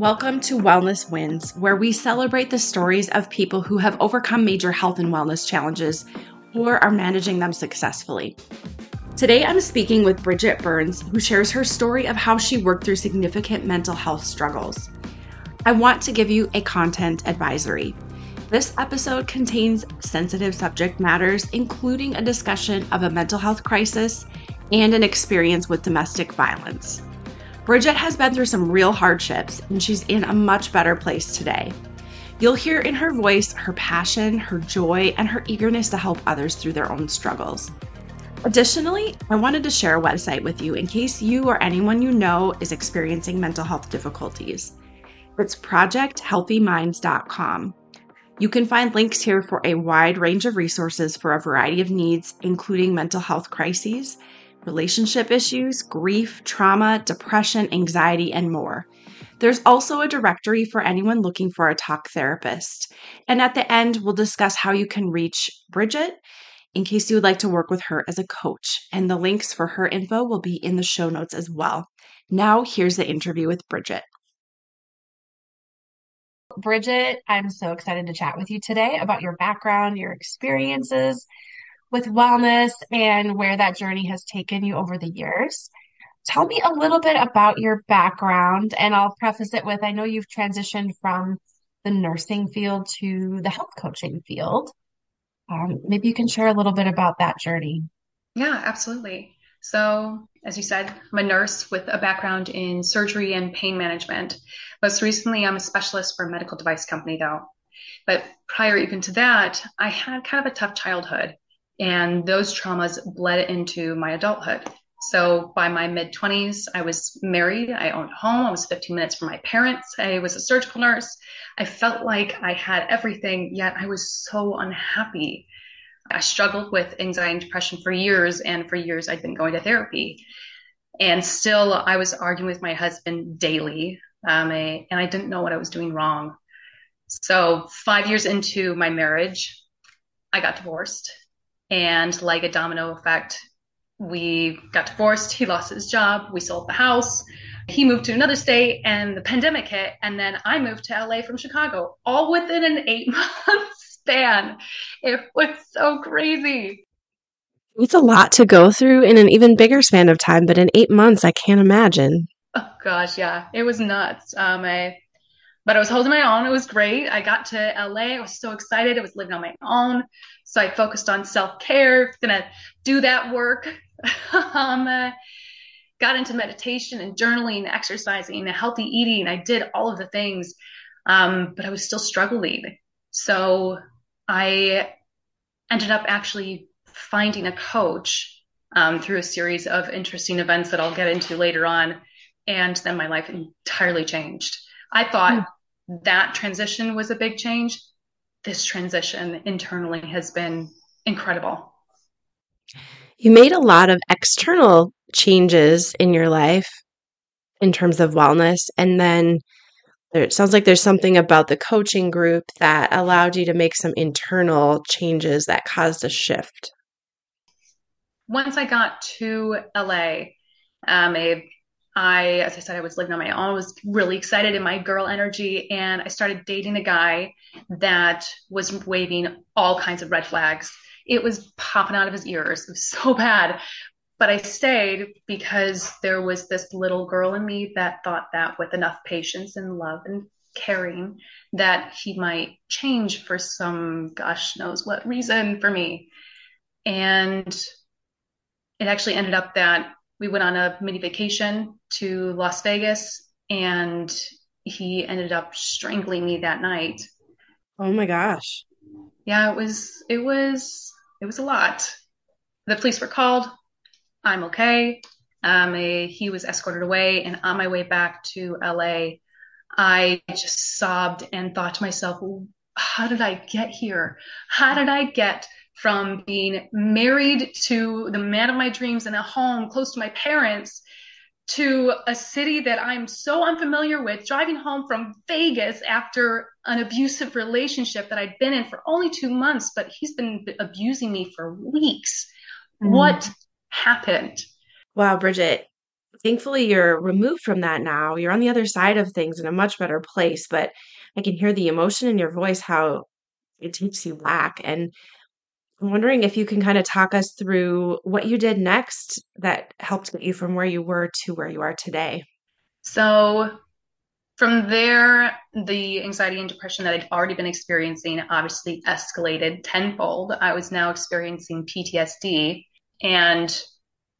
Welcome to Wellness Wins, where we celebrate the stories of people who have overcome major health and wellness challenges or are managing them successfully. Today, I'm speaking with Bridget Berns, who shares her story of how she worked through significant mental health struggles. I want to give you a content advisory. This episode contains sensitive subject matters, including a discussion of a mental health crisis and an experience with domestic violence. Bridget has been through some real hardships and she's in a much better place today. You'll hear in her voice her passion, her joy, and her eagerness to help others through their own struggles. Additionally, I wanted to share a website with you in case you or anyone you know is experiencing mental health difficulties. It's projecthealthyminds.com. You can find links here for a wide range of resources for a variety of needs, including mental health crises relationship issues, grief, trauma, depression, anxiety, and more. There's also a directory for anyone looking for a talk therapist. And at the end, we'll discuss how you can reach Bridget in case you would like to work with her as a coach. And the links for her info will be in the show notes as well. Now, here's the interview with Bridget. Bridget, I'm so excited to chat with you today about your background, your experiences, with wellness and where that journey has taken you over the years. Tell me a little bit about your background, and I'll preface it with I know you've transitioned from the nursing field to the health coaching field. Um, maybe you can share a little bit about that journey. Yeah, absolutely. So, as you said, I'm a nurse with a background in surgery and pain management. Most recently, I'm a specialist for a medical device company, though. But prior even to that, I had kind of a tough childhood. And those traumas bled into my adulthood. So by my mid 20s, I was married. I owned a home. I was 15 minutes from my parents. I was a surgical nurse. I felt like I had everything, yet I was so unhappy. I struggled with anxiety and depression for years, and for years I'd been going to therapy. And still, I was arguing with my husband daily, um, and I didn't know what I was doing wrong. So, five years into my marriage, I got divorced. And like a domino effect, we got divorced. He lost his job. We sold the house. He moved to another state and the pandemic hit. And then I moved to LA from Chicago, all within an eight month span. It was so crazy. It's a lot to go through in an even bigger span of time, but in eight months, I can't imagine. Oh gosh, yeah, it was nuts. Um, I but I was holding my own. It was great. I got to LA. I was so excited. I was living on my own. So I focused on self care, gonna do that work. um, uh, got into meditation and journaling, exercising, healthy eating. I did all of the things, um, but I was still struggling. So I ended up actually finding a coach um, through a series of interesting events that I'll get into later on. And then my life entirely changed. I thought mm. that transition was a big change. This transition internally has been incredible. You made a lot of external changes in your life in terms of wellness. And then there, it sounds like there's something about the coaching group that allowed you to make some internal changes that caused a shift. Once I got to LA, um, a I, as I said, I was living on my own, I was really excited in my girl energy. And I started dating a guy that was waving all kinds of red flags. It was popping out of his ears. It was so bad. But I stayed because there was this little girl in me that thought that with enough patience and love and caring, that he might change for some gosh knows what reason for me. And it actually ended up that we went on a mini vacation to Las Vegas and he ended up strangling me that night. Oh my gosh. Yeah, it was it was it was a lot. The police were called. I'm okay. Um, a, he was escorted away, and on my way back to LA, I just sobbed and thought to myself, "How did I get here? How did I get from being married to the man of my dreams in a home close to my parents to a city that I'm so unfamiliar with, driving home from Vegas after an abusive relationship that I'd been in for only two months, but he's been abusing me for weeks. Mm. What happened? Wow, Bridget, thankfully you're removed from that now. You're on the other side of things in a much better place, but I can hear the emotion in your voice, how it takes you back. And I'm wondering if you can kind of talk us through what you did next that helped get you from where you were to where you are today. So, from there, the anxiety and depression that I'd already been experiencing obviously escalated tenfold. I was now experiencing PTSD, and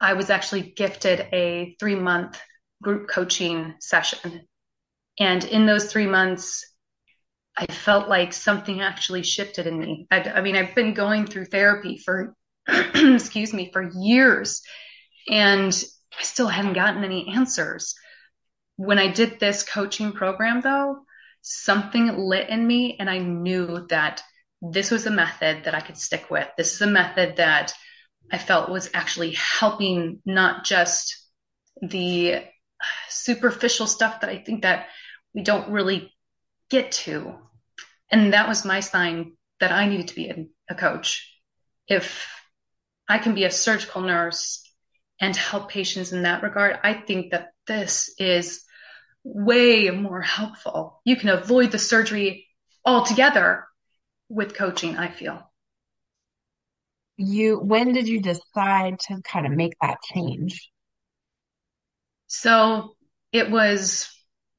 I was actually gifted a three month group coaching session. And in those three months, I felt like something actually shifted in me. I, I mean, I've been going through therapy for, excuse me, for years, and I still haven't gotten any answers. When I did this coaching program, though, something lit in me, and I knew that this was a method that I could stick with. This is a method that I felt was actually helping not just the superficial stuff that I think that we don't really get to. And that was my sign that I needed to be a, a coach. If I can be a surgical nurse and help patients in that regard, I think that this is way more helpful. You can avoid the surgery altogether with coaching, I feel. You when did you decide to kind of make that change? So it was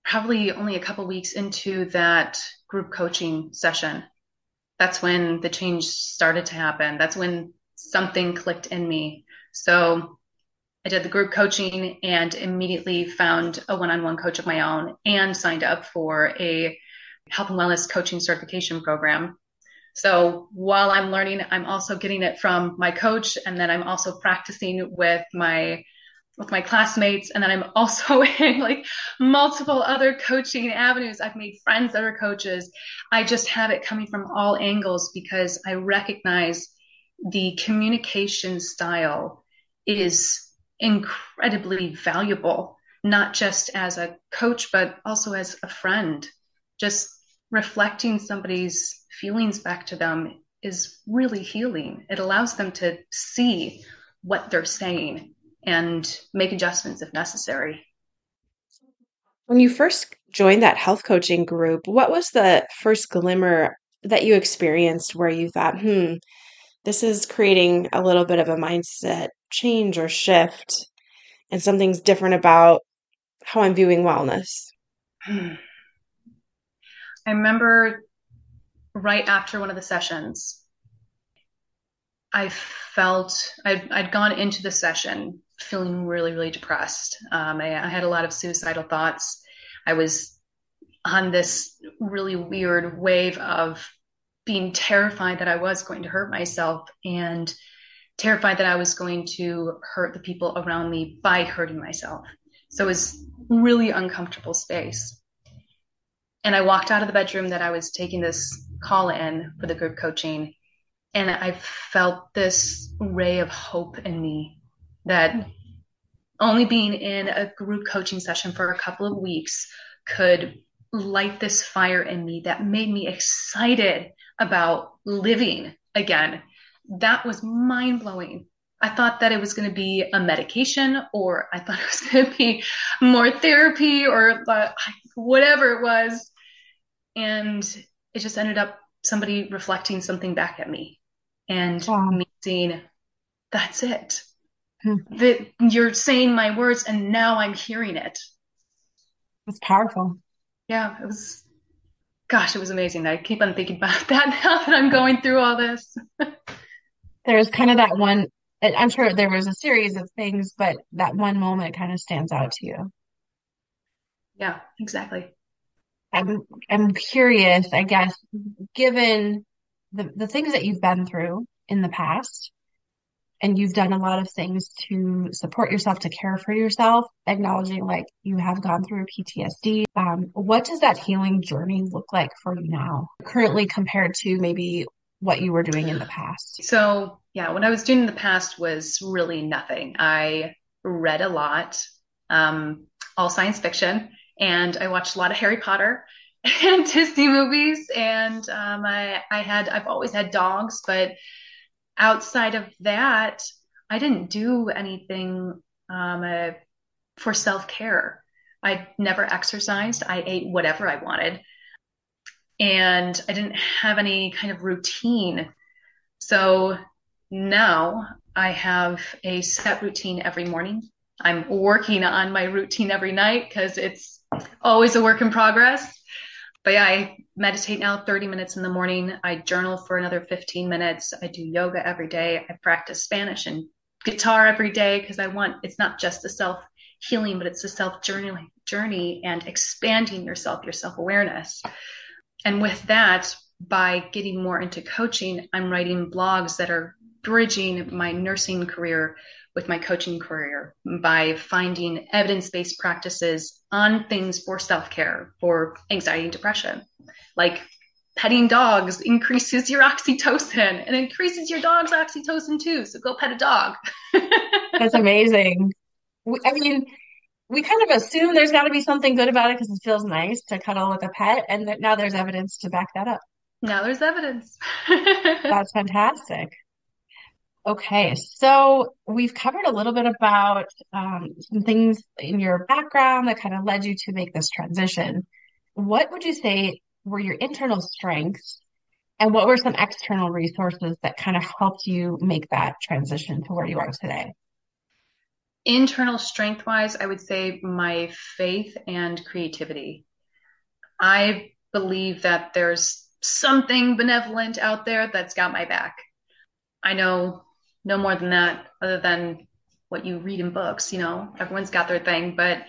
probably only a couple weeks into that group coaching session. That's when the change started to happen. That's when something clicked in me. So I did the group coaching and immediately found a one on one coach of my own and signed up for a health and wellness coaching certification program. So while I'm learning, I'm also getting it from my coach, and then I'm also practicing with my with my classmates and then i'm also in like multiple other coaching avenues i've made friends that are coaches i just have it coming from all angles because i recognize the communication style is incredibly valuable, not just as a coach, but also as a friend. Just reflecting somebody's feelings back to them is really healing. It allows them to see what they're saying and make adjustments if necessary. When you first joined that health coaching group, what was the first glimmer that you experienced where you thought, hmm, this is creating a little bit of a mindset change or shift and something's different about how I'm viewing wellness. I remember right after one of the sessions, I felt I'd, I'd gone into the session feeling really, really depressed. Um, I, I had a lot of suicidal thoughts. I was on this really weird wave of being terrified that I was going to hurt myself and terrified that I was going to hurt the people around me by hurting myself. So it was really uncomfortable space. And I walked out of the bedroom that I was taking this call in for the group coaching, and I felt this ray of hope in me that only being in a group coaching session for a couple of weeks could light this fire in me that made me excited about living again. That was mind blowing. I thought that it was going to be a medication or I thought it was going to be more therapy or uh, whatever it was. And it just ended up somebody reflecting something back at me and wow. me seeing that's it. That you're saying my words and now I'm hearing it. It's powerful. Yeah, it was gosh, it was amazing. I keep on thinking about that now that I'm going through all this. There's kind of that one, I'm sure there was a series of things, but that one moment kind of stands out to you. Yeah, exactly. I'm, I'm curious, I guess, given the, the things that you've been through in the past, and you've done a lot of things to support yourself, to care for yourself, acknowledging like you have gone through PTSD. Um, what does that healing journey look like for you now, currently compared to maybe what you were doing in the past? So, yeah, what I was doing in the past was really nothing. I read a lot, um, all science fiction, and I watched a lot of Harry Potter and Disney movies. And um, I, I had, I've always had dogs, but outside of that, I didn't do anything um, uh, for self care. I never exercised. I ate whatever I wanted. And I didn't have any kind of routine. So now I have a set routine every morning. I'm working on my routine every night because it's always a work in progress. But yeah, I meditate now 30 minutes in the morning. I journal for another 15 minutes. I do yoga every day. I practice Spanish and guitar every day because I want it's not just the self healing, but it's the self journey journey and expanding yourself, your self awareness. And with that, by getting more into coaching, I'm writing blogs that are bridging my nursing career with my coaching career by finding evidence based practices on things for self care, for anxiety and depression. Like petting dogs increases your oxytocin and increases your dog's oxytocin too. So go pet a dog. That's amazing. I mean, we kind of assume there's got to be something good about it because it feels nice to cuddle with a pet, and that now there's evidence to back that up. Now there's evidence. That's fantastic. Okay, so we've covered a little bit about um, some things in your background that kind of led you to make this transition. What would you say were your internal strengths, and what were some external resources that kind of helped you make that transition to where you are today? Internal strength wise, I would say my faith and creativity. I believe that there's something benevolent out there that's got my back. I know no more than that, other than what you read in books. You know, everyone's got their thing, but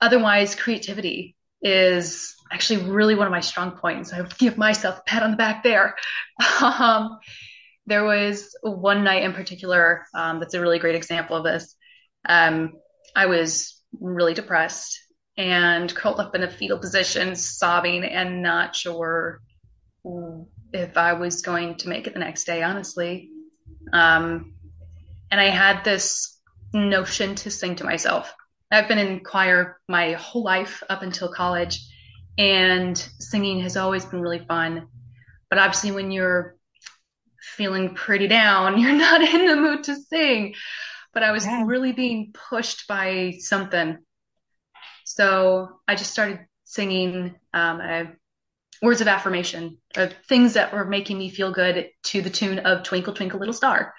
otherwise, creativity is actually really one of my strong points. I give myself a pat on the back there. Um, there was one night in particular um, that's a really great example of this. Um, I was really depressed and curled up in a fetal position, sobbing and not sure if I was going to make it the next day, honestly. Um, and I had this notion to sing to myself. I've been in choir my whole life up until college, and singing has always been really fun. But obviously, when you're feeling pretty down, you're not in the mood to sing. But I was yeah. really being pushed by something. So I just started singing um, words of affirmation, of things that were making me feel good to the tune of Twinkle, Twinkle, Little Star.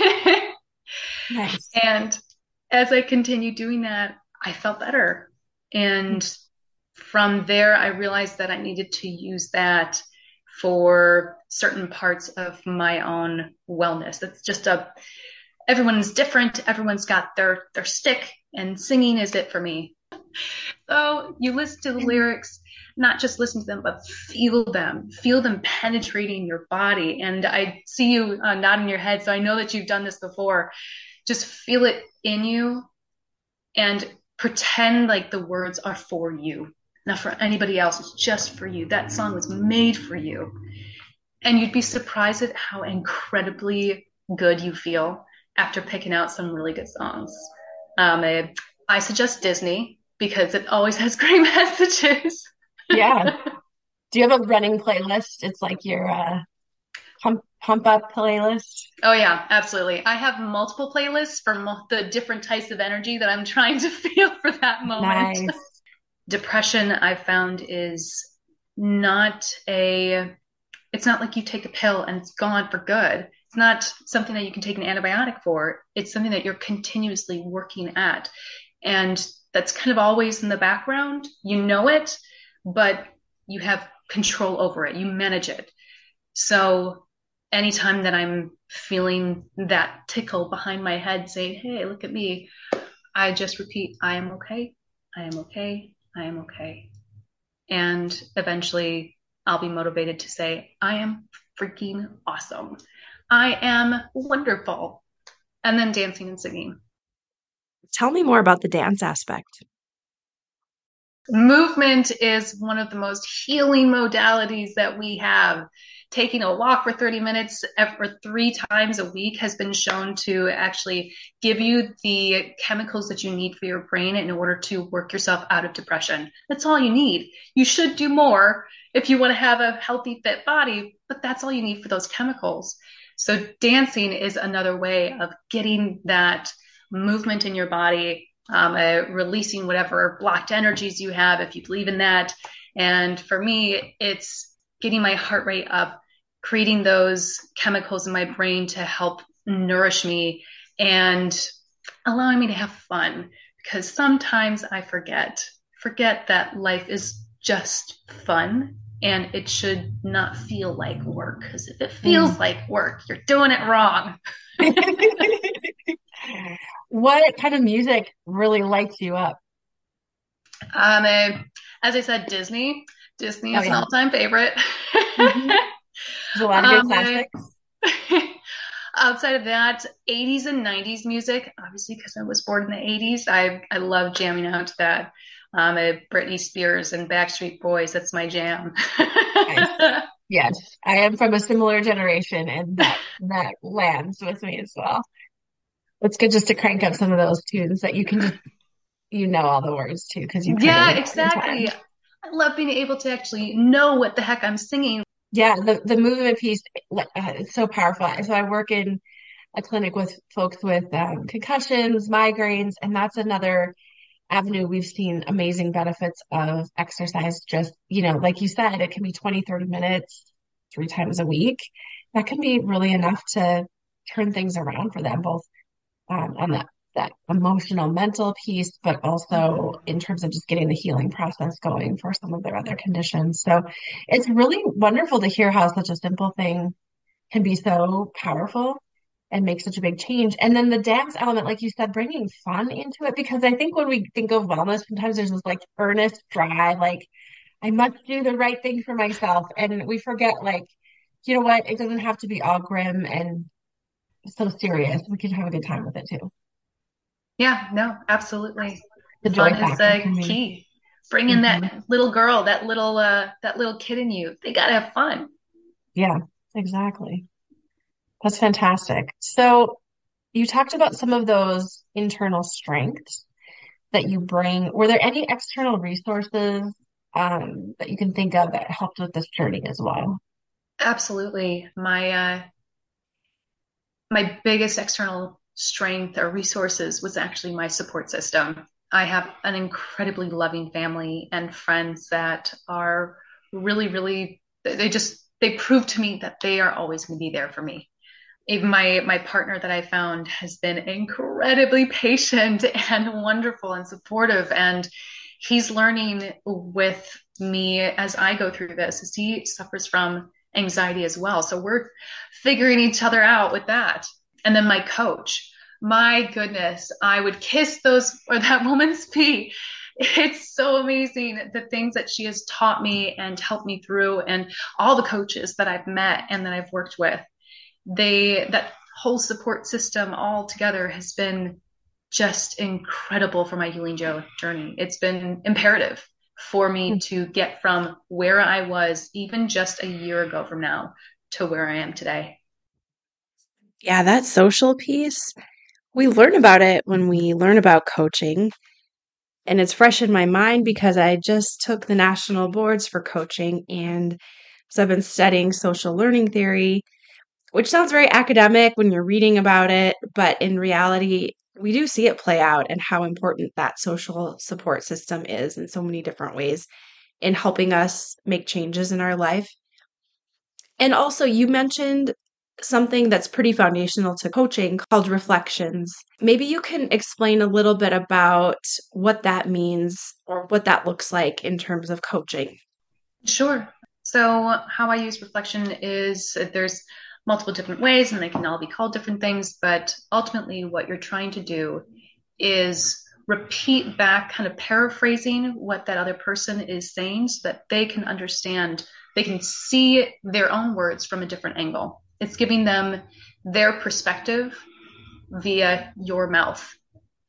nice. And as I continued doing that, I felt better. And from there, I realized that I needed to use that for certain parts of my own wellness. That's just a, everyone's different. Everyone's got their, their stick and singing is it for me. So you listen to the lyrics not just listen to them, but feel them, feel them penetrating your body. And I see you uh, nodding your head, so I know that you've done this before. Just feel it in you and pretend like the words are for you, not for anybody else. It's just for you. That song was made for you. And you'd be surprised at how incredibly good you feel after picking out some really good songs. Um, I, I suggest Disney because it always has great messages yeah. Do you have a running playlist? It's like your uh, pump pump up playlist. Oh yeah, absolutely. I have multiple playlists for mo- the different types of energy that I'm trying to feel for that moment. Nice. Depression, I found, is not a. It's not like you take a pill and it's gone for good. It's not something that you can take an antibiotic for. It's something that you're continuously working at, and that's kind of always in the background. You know it, but you have control over it, you manage it. So anytime that I'm feeling that tickle behind my head saying, Hey, look at me, I just repeat, I am okay. I am okay. I am okay. And eventually I'll be motivated to say, I am freaking awesome. I am wonderful. And then dancing and singing. Tell me more about the dance aspect. Movement is one of the most healing modalities that we have. Taking a walk for 30 minutes or three times a week has been shown to actually give you the chemicals that you need for your brain in order to work yourself out of depression. That's all you need. You should do more if you want to have a healthy, fit body, but that's all you need for those chemicals. So dancing is another way of getting that movement in your body um, uh, releasing whatever blocked energies you have, if you believe in that. And for me, it's getting my heart rate up, creating those chemicals in my brain to help nourish me and allowing me to have fun. Because sometimes I forget, forget that life is just fun and it should not feel like work. Because if it feels mm. like work, you're doing it wrong. what kind of music really lights you up? Um, uh, as I said, Disney. Disney oh, is yeah. an all-time favorite. mm-hmm. There's a lot of good um, classics. outside of that, 80s and 90s music, obviously because I was born in the 80s, I I love jamming out to that. Um, Britney Spears and Backstreet Boys, that's my jam. nice. Yes, I am from a similar generation, and that that lands with me as well. It's good just to crank up some of those tunes that you can just you know all the words too because you yeah exactly. I love being able to actually know what the heck I'm singing. Yeah, the the movement piece uh, it's so powerful. So I work in a clinic with folks with um, concussions, migraines, and that's another avenue we've seen amazing benefits of exercise just you know like you said it can be 20 30 minutes three times a week that can be really enough to turn things around for them both um, on that that emotional mental piece but also in terms of just getting the healing process going for some of their other conditions so it's really wonderful to hear how such a simple thing can be so powerful and make such a big change. And then the dance element, like you said, bringing fun into it, because I think when we think of wellness, sometimes there's this like earnest drive, like I must do the right thing for myself. And we forget, like, you know what? It doesn't have to be all grim and so serious. We can have a good time with it too. Yeah, no, absolutely. The fun is the key. Bring in mm-hmm. that little girl, that little uh that little kid in you. They gotta have fun. Yeah, exactly. That's fantastic. So you talked about some of those internal strengths that you bring. Were there any external resources um, that you can think of that helped with this journey as well? Absolutely. My uh, my biggest external strength or resources was actually my support system. I have an incredibly loving family and friends that are really, really, they just, they prove to me that they are always going to be there for me even my my partner that I found has been incredibly patient and wonderful and supportive and he's learning with me as I go through this as he suffers from anxiety as well. So we're figuring each other out with that. And then my coach my goodness I would kiss those or that woman's feet. It's so amazing the things that she has taught me and helped me through and all the coaches that I've met and that I've worked with. They that whole support system all together has been just incredible for my healing journey. It's been imperative for me hmm. to get from where I was even just a year ago from now to where I am today. Yeah, that social piece, we learn about it when we learn about coaching. And it's fresh in my mind because I just took the national boards for coaching. And so I've been studying social learning theory which sounds very academic when you're reading about it, but in reality, we do see it play out and how important that social support system is in so many different ways in helping us make changes in our life. And also, you mentioned something that's pretty foundational to coaching called reflections. Maybe you can explain a little bit about what that means or what that looks like in terms of coaching. Sure. So, how I use reflection is there's multiple different ways and they can all be called different things. But ultimately, what you're trying to do is repeat back, kind of paraphrasing what that other person is saying so that they can understand, they can see their own words from a different angle. It's giving them their perspective via your mouth.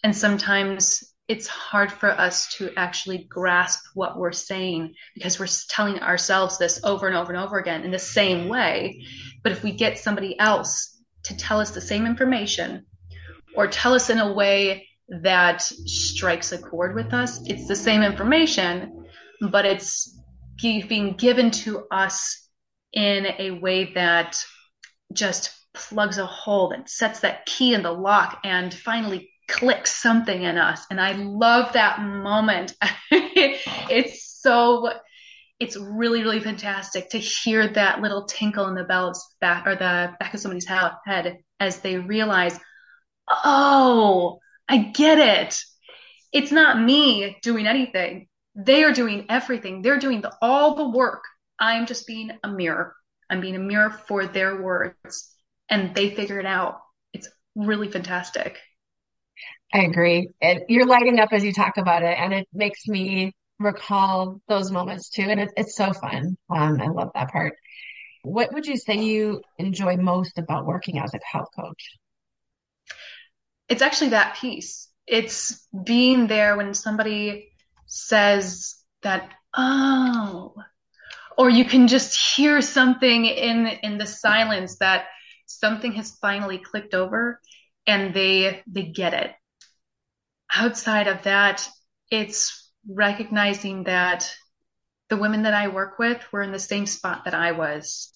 And sometimes it's hard for us to actually grasp what we're saying because we're telling ourselves this over and over and over again in the same way. But if we get somebody else to tell us the same information or tell us in a way that strikes a chord with us, it's the same information, but it's being given to us in a way that just plugs a hole that sets that key in the lock and finally clicks something in us. And I love that moment. it's so, it's really, really fantastic to hear that little tinkle in the bells back or the back of somebody's head as they realize, oh, I get it. It's not me doing anything. They are doing everything. They're doing the, all the work. I'm just being a mirror. I'm being a mirror for their words and they figure it out. It's really fantastic. I agree. It, you're lighting up as you talk about it, and it makes me recall those moments too. And it, it's so fun. Um, I love that part. What would you say you enjoy most about working as a health coach? It's actually that piece. It's being there when somebody says that, oh, or you can just hear something in in the silence that something has finally clicked over and they they get it outside of that, it's recognizing that the women that I work with were in the same spot that I was.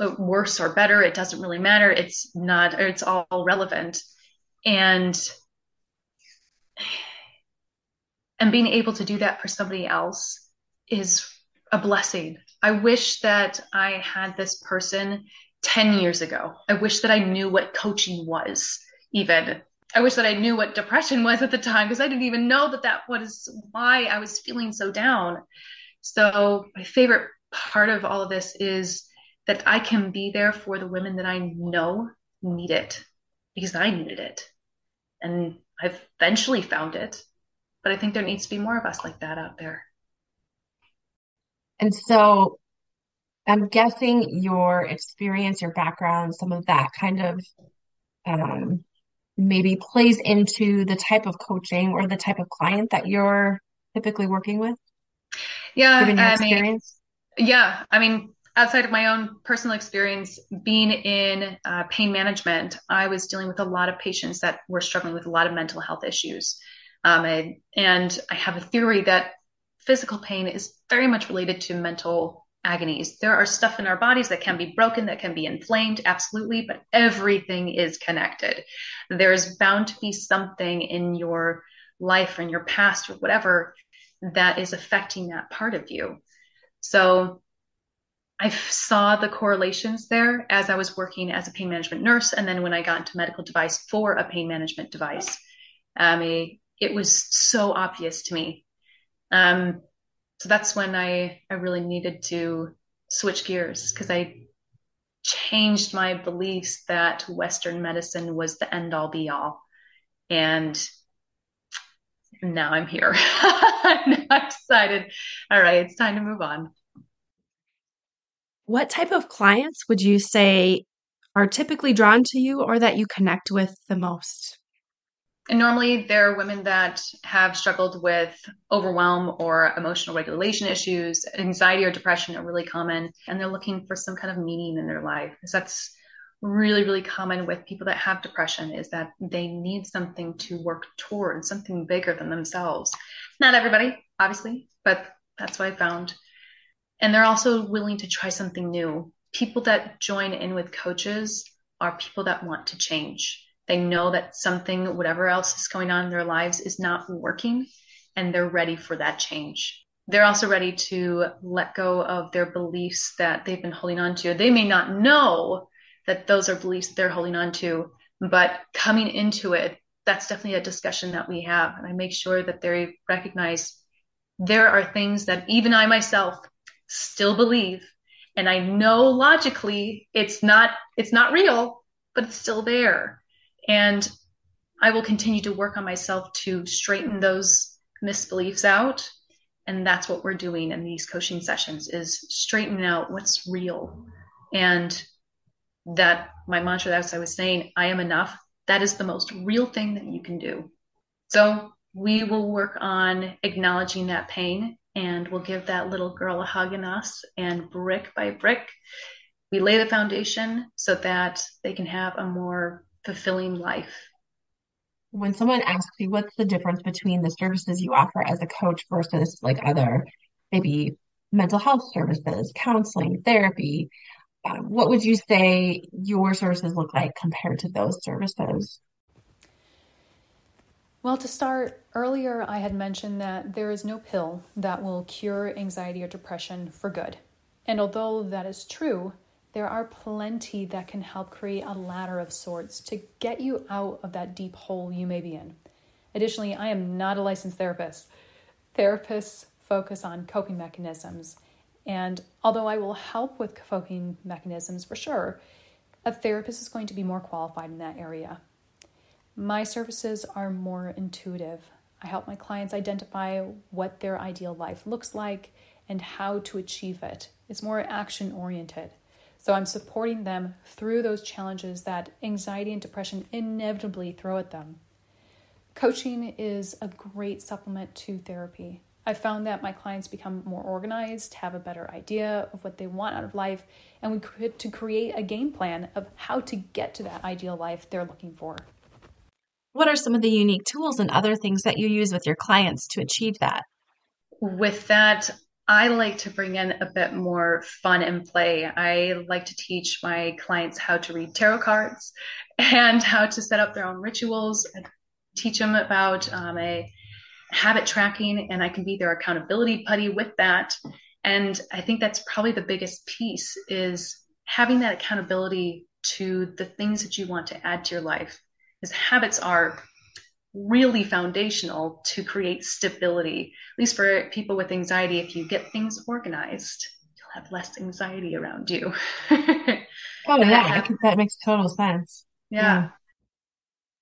Uh, worse or better, it doesn't really matter. It's not, it's all relevant. And and being able to do that for somebody else is a blessing. I wish that I had this person 10 years ago. I wish that I knew what coaching was even I wish that I knew what depression was at the time because I didn't even know that that was why I was feeling so down. So my favorite part of all of this is that I can be there for the women that I know need it because I needed it. And I've eventually found it. But I think there needs to be more of us like that out there. And so I'm guessing your experience, your background, some of that kind of um, maybe plays into the type of coaching or the type of client that you're typically working with? Yeah, given your I experience. Mean, yeah, I mean, outside of my own personal experience, being in uh, pain management, I was dealing with a lot of patients that were struggling with a lot of mental health issues. Um, and, and I have a theory that physical pain is very much related to mental agonies. There are stuff in our bodies that can be broken, that can be inflamed, absolutely, but everything is connected. There's bound to be something in your life in your past or whatever that is affecting that part of you. So I saw the correlations there as I was working as a pain management nurse. And then when I got into medical device for a pain management device, um, it, it was so obvious to me. Um, so that's when I, I really needed to switch gears because I changed my beliefs that Western medicine was the end all be all. And now I'm here. I'm excited. All right, it's time to move on. What type of clients would you say are typically drawn to you or that you connect with the most? And normally they're women that have struggled with overwhelm or emotional regulation issues, anxiety or depression are really common, and they're looking for some kind of meaning in their life. Because that's really, really common with people that have depression is that they need something to work toward, something bigger than themselves. Not everybody, obviously, but that's what I found. And they're also willing to try something new. People that join in with coaches are people that want to change they know that something, whatever else is going on in their lives, is not working and they're ready for that change. They're also ready to let go of their beliefs that they've been holding on to. They may not know that those are beliefs they're holding on to, but coming into it, that's definitely a discussion that we have. And I make sure that they recognize there are things that even I myself still believe. And I know logically it's not, it's not real, but it's still there. And I will continue to work on myself to straighten those misbeliefs out. And that's what we're doing in these coaching sessions is straightening out what's real. And that my mantra, as I was saying, I am enough. That is the most real thing that you can do. So we will work on acknowledging that pain and we'll give that little girl a hug in us and brick by brick, we lay the foundation so that they can have a more fulfilling life. When someone asks you what's the difference between the services you offer as a coach versus like other maybe mental health services, counseling, therapy, um, what would you say your services look like compared to those services? Well, to start, earlier I had mentioned that there is no pill that will cure anxiety or depression for good. And although that is true, there are plenty that can help create a ladder of sorts to get you out of that deep hole you may be in. Additionally, I am not a licensed therapist. Therapists focus on coping mechanisms, and although I will help with coping mechanisms for sure, a therapist is going to be more qualified in that area. My services are more intuitive. I help my clients identify what their ideal life looks like and how to achieve it. It's more action oriented. So I'm supporting them through those challenges that anxiety and depression inevitably throw at them. Coaching is a great supplement to therapy. I found that my clients become more organized, have a better idea of what they want out of life, and we could to create a game plan of how to get to that ideal life they're looking for. What are some of the unique tools and other things that you use with your clients to achieve that? With that, I like to bring in a bit more fun and play. I like to teach my clients how to read tarot cards and how to set up their own rituals. I teach them about um, a habit tracking, and I can be their accountability buddy with that. And I think that's probably the biggest piece is having that accountability to the things that you want to add to your life. Because habits are really foundational to create stability. At least for people with anxiety, if you get things organized, you'll have less anxiety around you. oh yeah, I think that makes total sense. Yeah. yeah.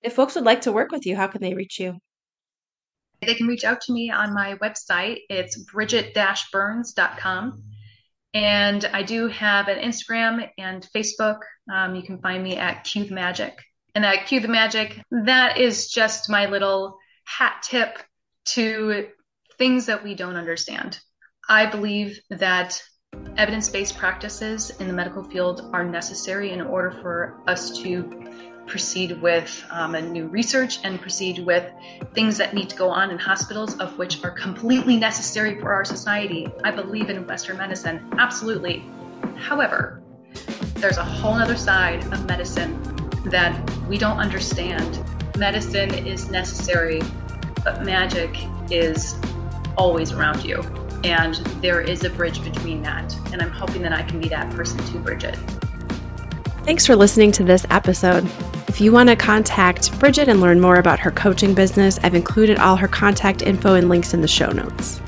If folks would like to work with you, how can they reach you? They can reach out to me on my website. It's bridget-berns.com. And I do have an Instagram and Facebook. Um, you can find me at Cue the Magic. And that Cue the Magic, that is just my little hat tip to things that we don't understand. I believe that evidence based practices in the medical field are necessary in order for us to proceed with um, a new research and proceed with things that need to go on in hospitals, of which are completely necessary for our society. I believe in Western medicine, absolutely. However, there's a whole other side of medicine that we don't understand. Medicine is necessary, but magic is always around you. And there is a bridge between that. And I'm hoping that I can be that person too, Bridget. Thanks for listening to this episode. If you want to contact Bridget and learn more about her coaching business, I've included all her contact info and links in the show notes.